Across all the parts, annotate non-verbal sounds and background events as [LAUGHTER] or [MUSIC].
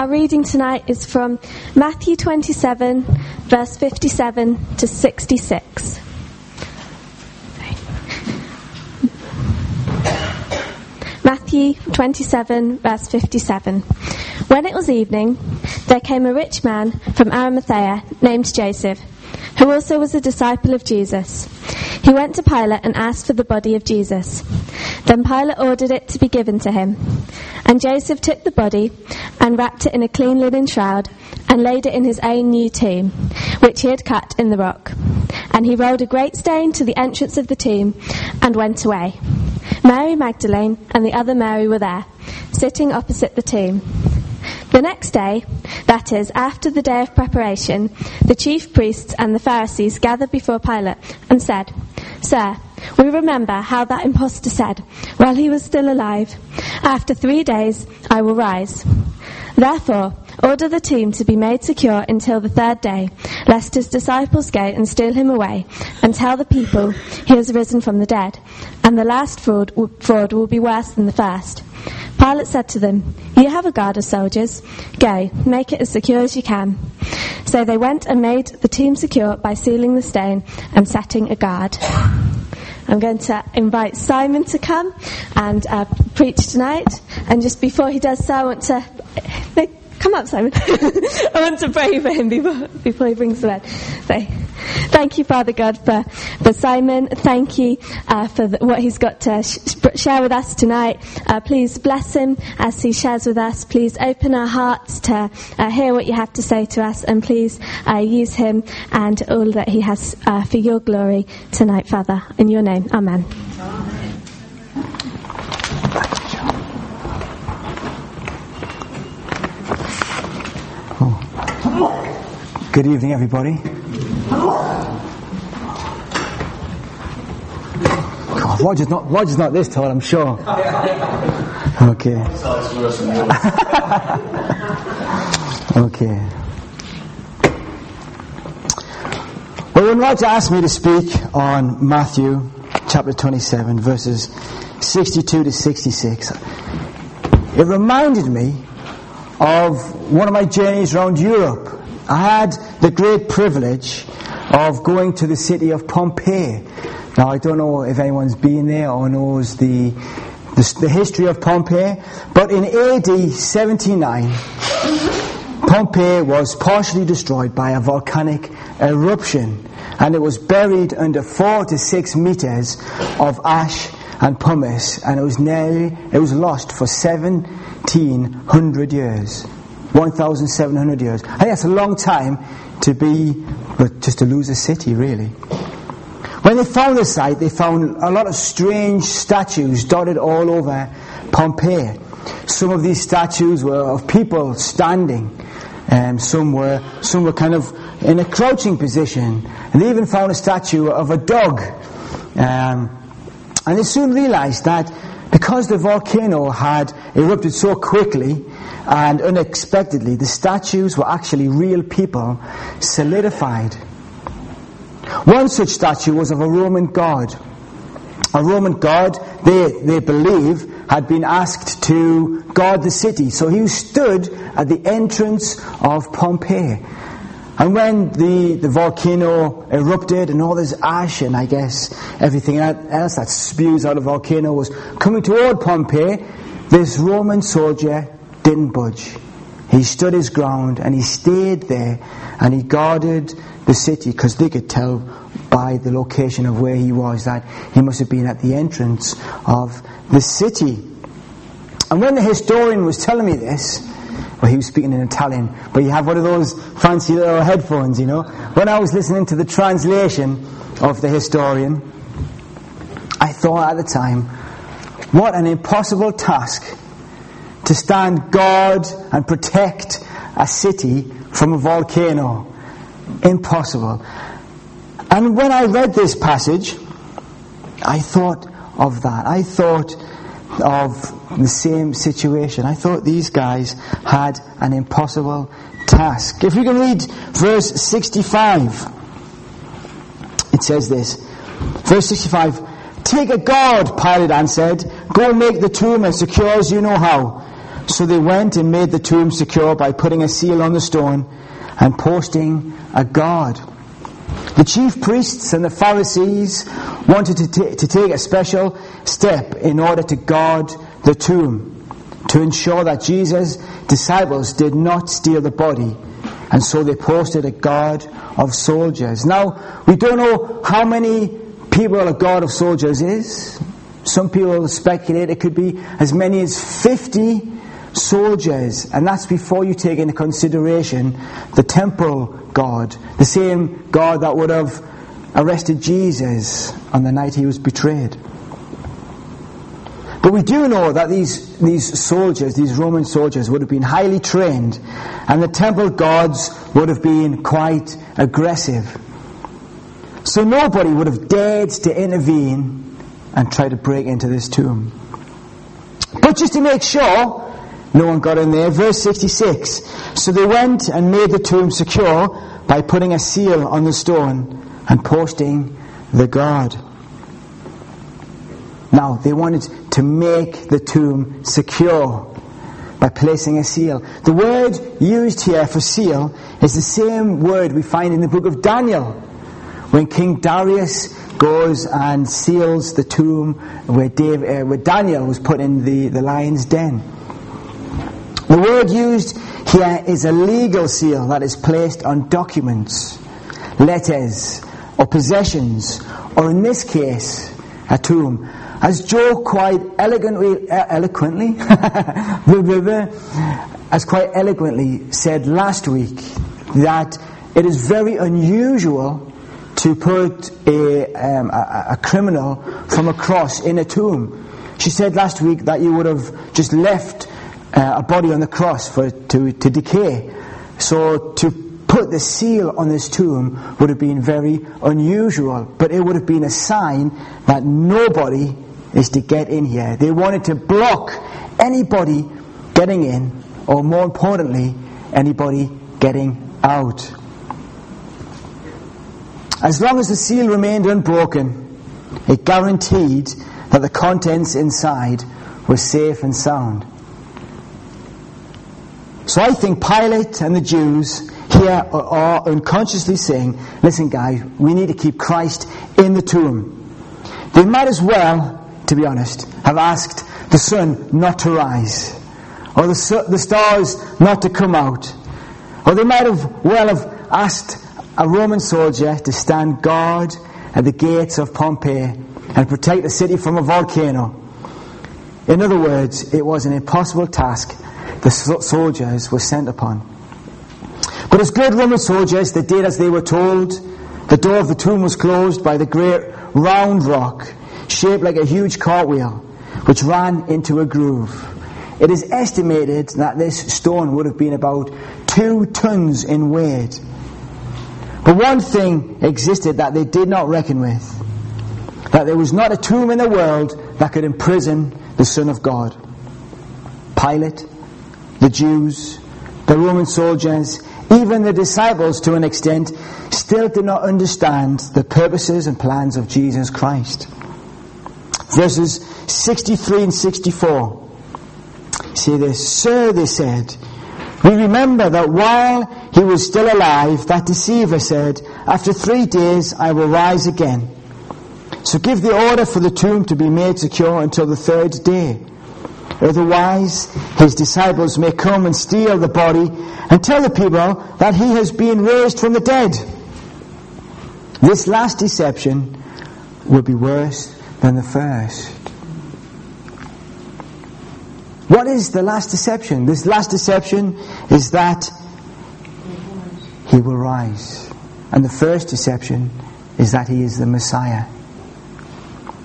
Our reading tonight is from Matthew 27, verse 57 to 66. Matthew 27, verse 57. When it was evening, there came a rich man from Arimathea named Joseph, who also was a disciple of Jesus. He went to Pilate and asked for the body of Jesus. Then Pilate ordered it to be given to him. And Joseph took the body and wrapped it in a clean linen shroud and laid it in his own new tomb, which he had cut in the rock. And he rolled a great stone to the entrance of the tomb and went away. Mary Magdalene and the other Mary were there, sitting opposite the tomb. The next day, that is, after the day of preparation, the chief priests and the Pharisees gathered before Pilate and said, Sir, we remember how that impostor said, while he was still alive, After three days I will rise. Therefore, order the tomb to be made secure until the third day, lest his disciples go and steal him away and tell the people he has risen from the dead, and the last fraud, fraud will be worse than the first. Pilate said to them, You have a guard of soldiers. Go, make it as secure as you can. So they went and made the tomb secure by sealing the stone and setting a guard. I'm going to invite Simon to come and uh, preach tonight. And just before he does so, I want to. Come up, Simon. [LAUGHS] I want to pray for him before, before he brings the word. So, thank you, Father God, for, for Simon. Thank you uh, for the, what he's got to sh- share with us tonight. Uh, please bless him as he shares with us. Please open our hearts to uh, hear what you have to say to us, and please uh, use him and all that he has uh, for your glory tonight, Father. In your name, Amen. Good evening, everybody. God, Roger's not, Roger's not this tall, I'm sure. Okay. [LAUGHS] okay. Well, when Roger asked me to speak on Matthew chapter 27, verses 62 to 66, it reminded me of one of my journeys around Europe I had the great privilege of going to the city of Pompeii. Now, I don't know if anyone's been there or knows the, the, the history of Pompeii, but in AD 79, Pompeii was partially destroyed by a volcanic eruption, and it was buried under four to six meters of ash and pumice, and it was nearly, it was lost for 1700 years. 1,700 years. I think that's a long time to be, but just to lose a city, really. When they found the site, they found a lot of strange statues dotted all over Pompeii. Some of these statues were of people standing, and um, some were some were kind of in a crouching position, and they even found a statue of a dog. Um, and they soon realized that because the volcano had erupted so quickly, and unexpectedly, the statues were actually real people solidified. One such statue was of a Roman god. A Roman god, they, they believe, had been asked to guard the city. So he stood at the entrance of Pompeii. And when the, the volcano erupted and all this ash and I guess everything else that spews out of the volcano was coming toward Pompeii, this Roman soldier didn't budge. He stood his ground and he stayed there and he guarded the city because they could tell by the location of where he was that he must have been at the entrance of the city. And when the historian was telling me this, well, he was speaking in Italian, but you have one of those fancy little headphones, you know. When I was listening to the translation of the historian, I thought at the time, what an impossible task to stand guard and protect a city from a volcano. Impossible. And when I read this passage, I thought of that. I thought of the same situation. I thought these guys had an impossible task. If we can read verse 65, it says this. Verse 65, Take a guard, Pilate answered. Go make the tomb as secure as you know how. So they went and made the tomb secure by putting a seal on the stone and posting a guard. The chief priests and the Pharisees wanted to, t- to take a special step in order to guard the tomb, to ensure that Jesus' disciples did not steal the body, and so they posted a guard of soldiers. Now, we don't know how many people a guard of soldiers is. Some people speculate it could be as many as 50 soldiers, and that's before you take into consideration the temporal God, the same God that would have arrested Jesus on the night he was betrayed. But we do know that these, these soldiers, these Roman soldiers, would have been highly trained, and the temple guards would have been quite aggressive. So nobody would have dared to intervene and try to break into this tomb. But just to make sure, no one got in there. Verse 66. So they went and made the tomb secure by putting a seal on the stone and posting the guard. Now, they wanted to make the tomb secure by placing a seal. The word used here for seal is the same word we find in the book of Daniel when King Darius goes and seals the tomb where, Dave, uh, where Daniel was put in the, the lion's den. The word used here is a legal seal that is placed on documents, letters, or possessions, or in this case, a tomb. As Joe quite elegantly, eloquently, [LAUGHS] as quite eloquently said last week, that it is very unusual to put a, um, a, a criminal from a cross in a tomb. She said last week that you would have just left uh, a body on the cross for to, to decay. So to put the seal on this tomb would have been very unusual, but it would have been a sign that nobody is to get in here. They wanted to block anybody getting in, or more importantly, anybody getting out. As long as the seal remained unbroken, it guaranteed that the contents inside were safe and sound. So I think Pilate and the Jews here are unconsciously saying, listen, guys, we need to keep Christ in the tomb. They might as well, to be honest, have asked the sun not to rise, or the, the stars not to come out, or they might have well have asked a Roman soldier to stand guard at the gates of Pompeii and protect the city from a volcano. In other words, it was an impossible task the soldiers were sent upon. But as good Roman soldiers, they did as they were told. The door of the tomb was closed by the great round rock, shaped like a huge cartwheel, which ran into a groove. It is estimated that this stone would have been about two tons in weight. But one thing existed that they did not reckon with that there was not a tomb in the world that could imprison the Son of God. Pilate the Jews, the Roman soldiers, even the disciples to an extent, still did not understand the purposes and plans of Jesus Christ. Verses 63 and 64 say this, Sir, they said, we remember that while he was still alive, that deceiver said, After three days I will rise again. So give the order for the tomb to be made secure until the third day. Otherwise, his disciples may come and steal the body and tell the people that he has been raised from the dead. This last deception will be worse than the first. What is the last deception? This last deception is that he will rise. And the first deception is that he is the Messiah.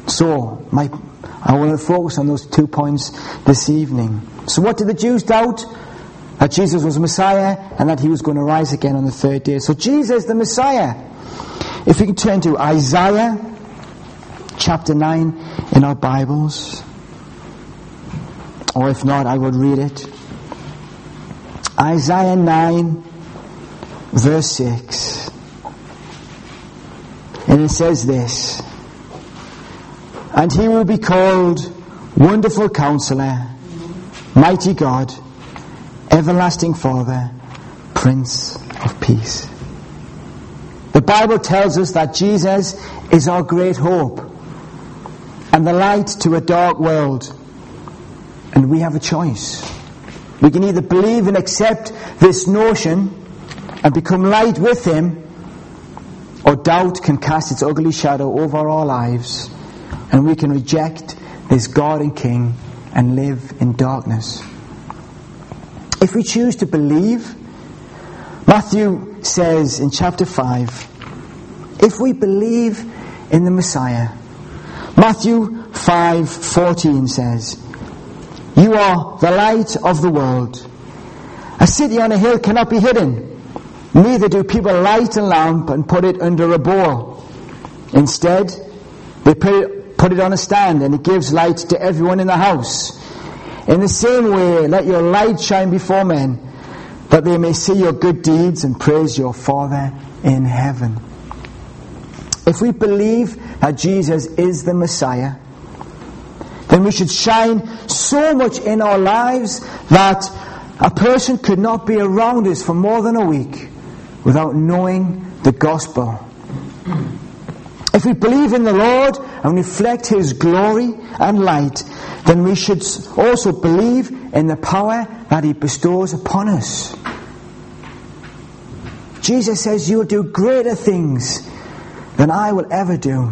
So, my I want to focus on those two points this evening. So, what did the Jews doubt? That Jesus was Messiah and that he was going to rise again on the third day. So, Jesus, the Messiah. If we can turn to Isaiah chapter 9 in our Bibles, or if not, I would read it. Isaiah 9, verse 6. And it says this. And he will be called Wonderful Counselor, mighty God, everlasting Father, Prince of Peace. The Bible tells us that Jesus is our great hope and the light to a dark world. And we have a choice. We can either believe and accept this notion and become light with Him, or doubt can cast its ugly shadow over our lives and we can reject this God and King and live in darkness. If we choose to believe, Matthew says in chapter 5, if we believe in the Messiah, Matthew 5:14 says, "You are the light of the world. A city on a hill cannot be hidden. Neither do people light a lamp and put it under a bowl. Instead, they put it, put it on a stand and it gives light to everyone in the house. In the same way, let your light shine before men, that they may see your good deeds and praise your Father in heaven. If we believe that Jesus is the Messiah, then we should shine so much in our lives that a person could not be around us for more than a week without knowing the gospel. If we believe in the Lord and reflect His glory and light, then we should also believe in the power that He bestows upon us. Jesus says, You'll do greater things than I will ever do.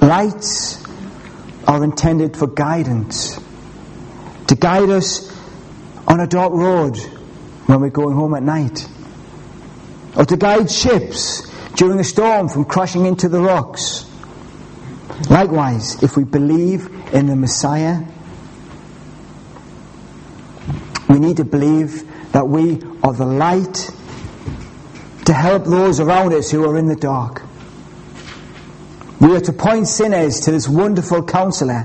Lights are intended for guidance, to guide us on a dark road when we're going home at night or to guide ships during a storm from crashing into the rocks. Likewise, if we believe in the Messiah, we need to believe that we are the light to help those around us who are in the dark. We are to point sinners to this wonderful counselor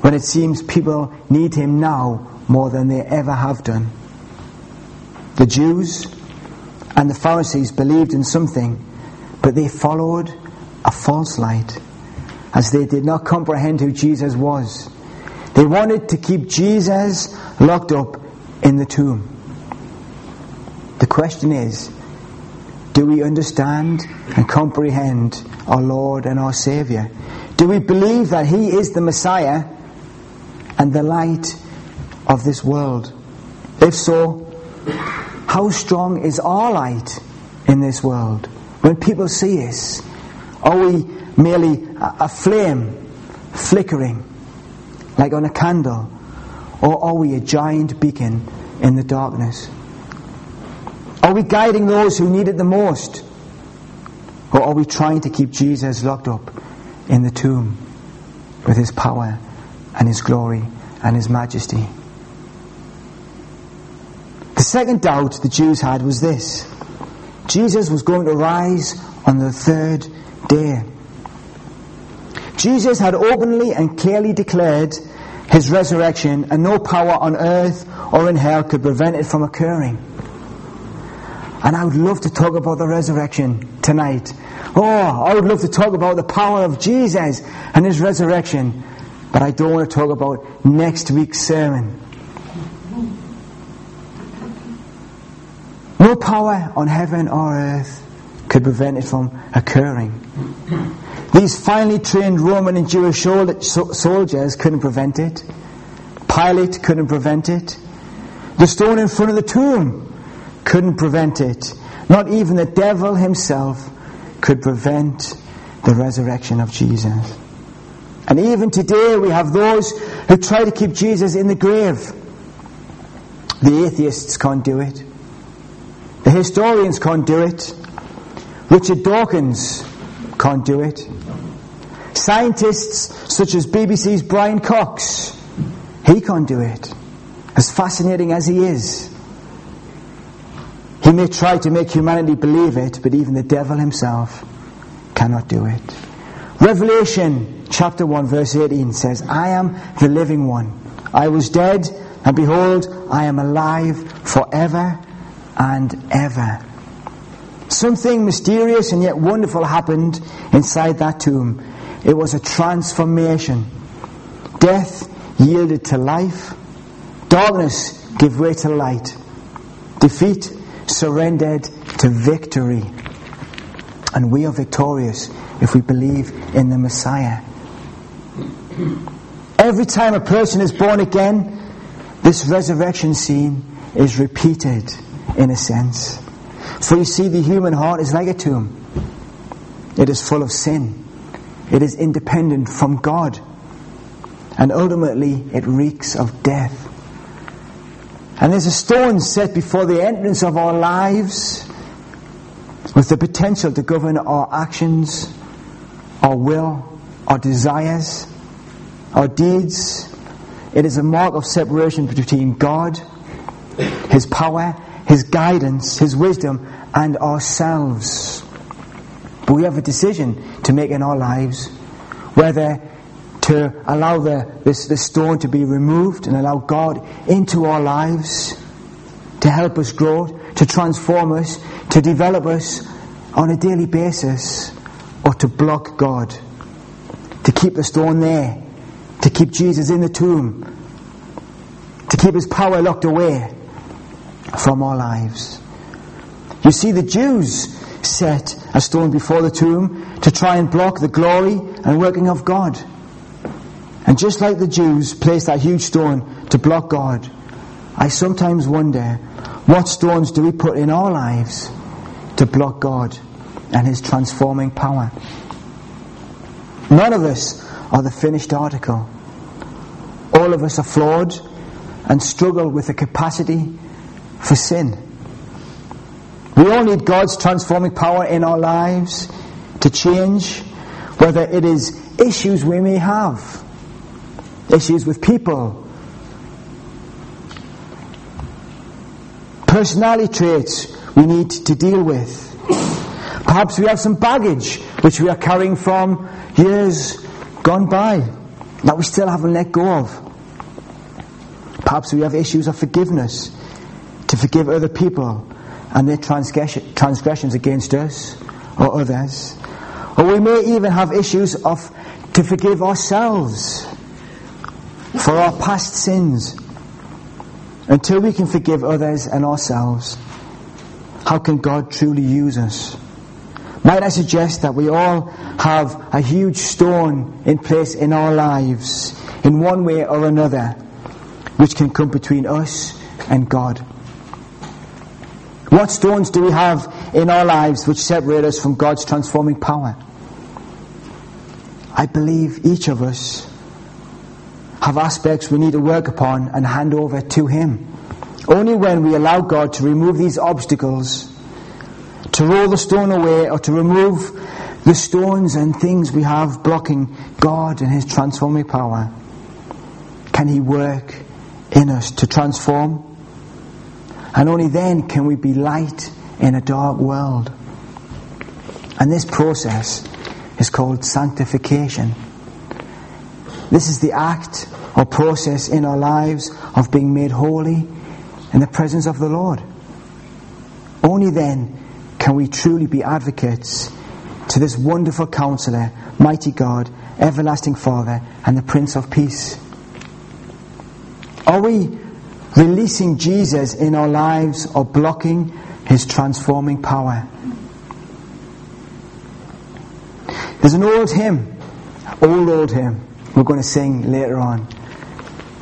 when it seems people need him now more than they ever have done. The Jews and the Pharisees believed in something, but they followed a false light as they did not comprehend who Jesus was. They wanted to keep Jesus locked up in the tomb. The question is do we understand and comprehend our Lord and our Saviour? Do we believe that He is the Messiah and the light of this world? If so, how strong is our light in this world? When people see us, are we merely a, flame flickering like on a candle? Or are we a giant beacon in the darkness? Are we guiding those who need it the most? Or are we trying to keep Jesus locked up in the tomb with his power and his glory and his majesty? The second doubt the Jews had was this Jesus was going to rise on the third day. Jesus had openly and clearly declared his resurrection, and no power on earth or in hell could prevent it from occurring. And I would love to talk about the resurrection tonight. Oh, I would love to talk about the power of Jesus and his resurrection. But I don't want to talk about next week's sermon. No power on heaven or earth could prevent it from occurring. These finely trained Roman and Jewish soldiers couldn't prevent it. Pilate couldn't prevent it. The stone in front of the tomb couldn't prevent it. Not even the devil himself could prevent the resurrection of Jesus. And even today we have those who try to keep Jesus in the grave. The atheists can't do it. The historians can't do it. Richard Dawkins can't do it. Scientists such as BBC's Brian Cox, he can't do it. As fascinating as he is. He may try to make humanity believe it, but even the devil himself cannot do it. Revelation chapter 1 verse 18 says, I am the living one. I was dead, and behold, I am alive forever and ever. Something mysterious and yet wonderful happened inside that tomb. It was a transformation. Death yielded to life. Darkness gave way to light. Defeat surrendered to victory. And we are victorious if we believe in the Messiah. Every time a person is born again, this resurrection scene is repeated in a sense. For you see, the human heart is like a tomb. It is full of sin. It is independent from God. And ultimately, it reeks of death. And there's a stone set before the entrance of our lives with the potential to govern our actions, our will, our desires, our deeds. It is a mark of separation between God, His power, His guidance, His wisdom, and ourselves. But we have a decision to make in our lives whether to allow the, this, this stone to be removed and allow God into our lives to help us grow, to transform us, to develop us on a daily basis, or to block God, to keep the stone there, to keep Jesus in the tomb, to keep his power locked away from our lives. You see, the Jews set a stone before the tomb to try and block the glory and working of God. And just like the Jews placed that huge stone to block God, I sometimes wonder what stones do we put in our lives to block God and His transforming power? None of us are the finished article. All of us are flawed and struggle with the capacity for sin. We all need God's transforming power in our lives to change, whether it is issues we may have, issues with people, personality traits we need to deal with. Perhaps we have some baggage which we are carrying from years gone by that we still haven't let go of. Perhaps we have issues of forgiveness to forgive other people and their transgressions against us or others. Or we may even have issues of to forgive ourselves for our past sins. Until we can forgive others and ourselves, how can God truly use us? Might I suggest that we all have a huge stone in place in our lives, in one way or another, which can come between us and God? What stones do we have in our lives which separate us from God's transforming power? I believe each of us have aspects we need to work upon and hand over to Him. Only when we allow God to remove these obstacles, to roll the stone away, or to remove the stones and things we have blocking God and His transforming power, can He work in us to transform and only then can we be light in a dark world. And this process is called sanctification. This is the act or process in our lives of being made holy in the presence of the Lord. Only then can we truly be advocates to this wonderful counselor, mighty God, everlasting Father, and the Prince of Peace. Are we releasing Jesus in our lives or blocking his transforming power. There's an old hymn, old, old hymn, we're going to sing later on.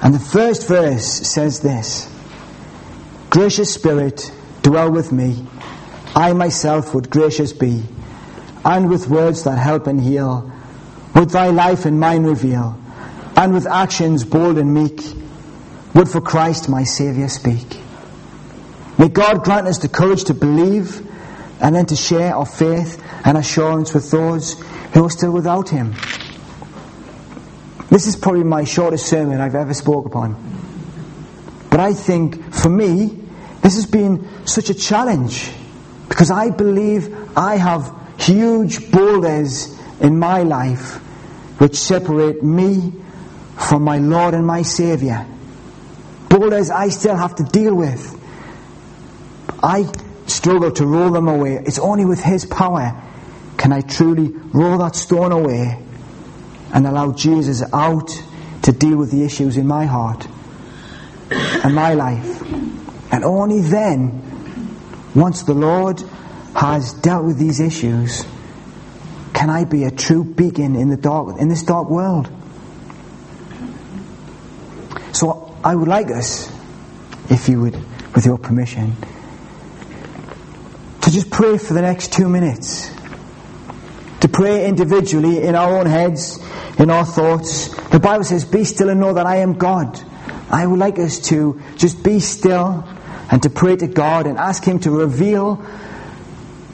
And the first verse says this Gracious Spirit, dwell with me. I myself would gracious be, and with words that help and heal, would thy life in mine reveal, and with actions bold and meek would for Christ my Saviour speak. May God grant us the courage to believe and then to share our faith and assurance with those who are still without Him. This is probably my shortest sermon I've ever spoke upon. But I think for me, this has been such a challenge because I believe I have huge boulders in my life which separate me from my Lord and my Saviour boulders I still have to deal with. I struggle to roll them away. It's only with His power can I truly roll that stone away and allow Jesus out to deal with the issues in my heart and my life. And only then, once the Lord has dealt with these issues, can I be a true beacon in the dark in this dark world. So I would like us, if you would, with your permission, to just pray for the next two minutes. To pray individually in our own heads, in our thoughts. The Bible says, Be still and know that I am God. I would like us to just be still and to pray to God and ask Him to reveal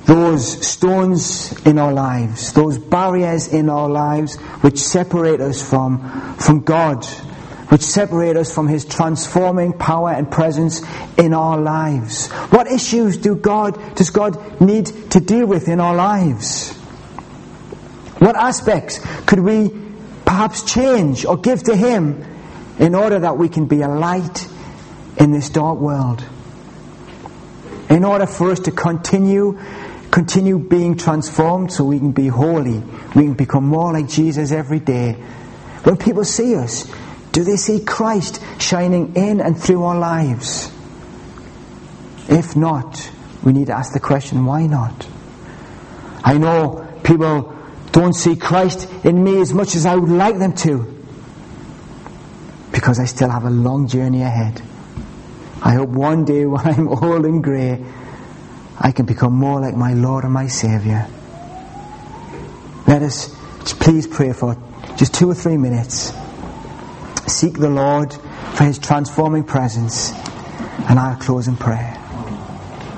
those stones in our lives, those barriers in our lives which separate us from, from God, which separate us from His transforming power and presence in our lives. What issues do God, does God need to deal with in our lives? What aspects could we perhaps change or give to Him in order that we can be a light in this dark world? In order for us to continue continue being transformed so we can be holy. We can become more like Jesus every day. When people see us, do they see Christ shining in and through our lives? If not, we need to ask the question, why not? I know people don't see Christ in me as much as I would like them to because I still have a long journey ahead. I hope one day [LAUGHS] when I'm old and grey, I can become more like my Lord and my Saviour. Let us please pray for just two or three minutes. Seek the Lord for His transforming presence, and I'll close in prayer.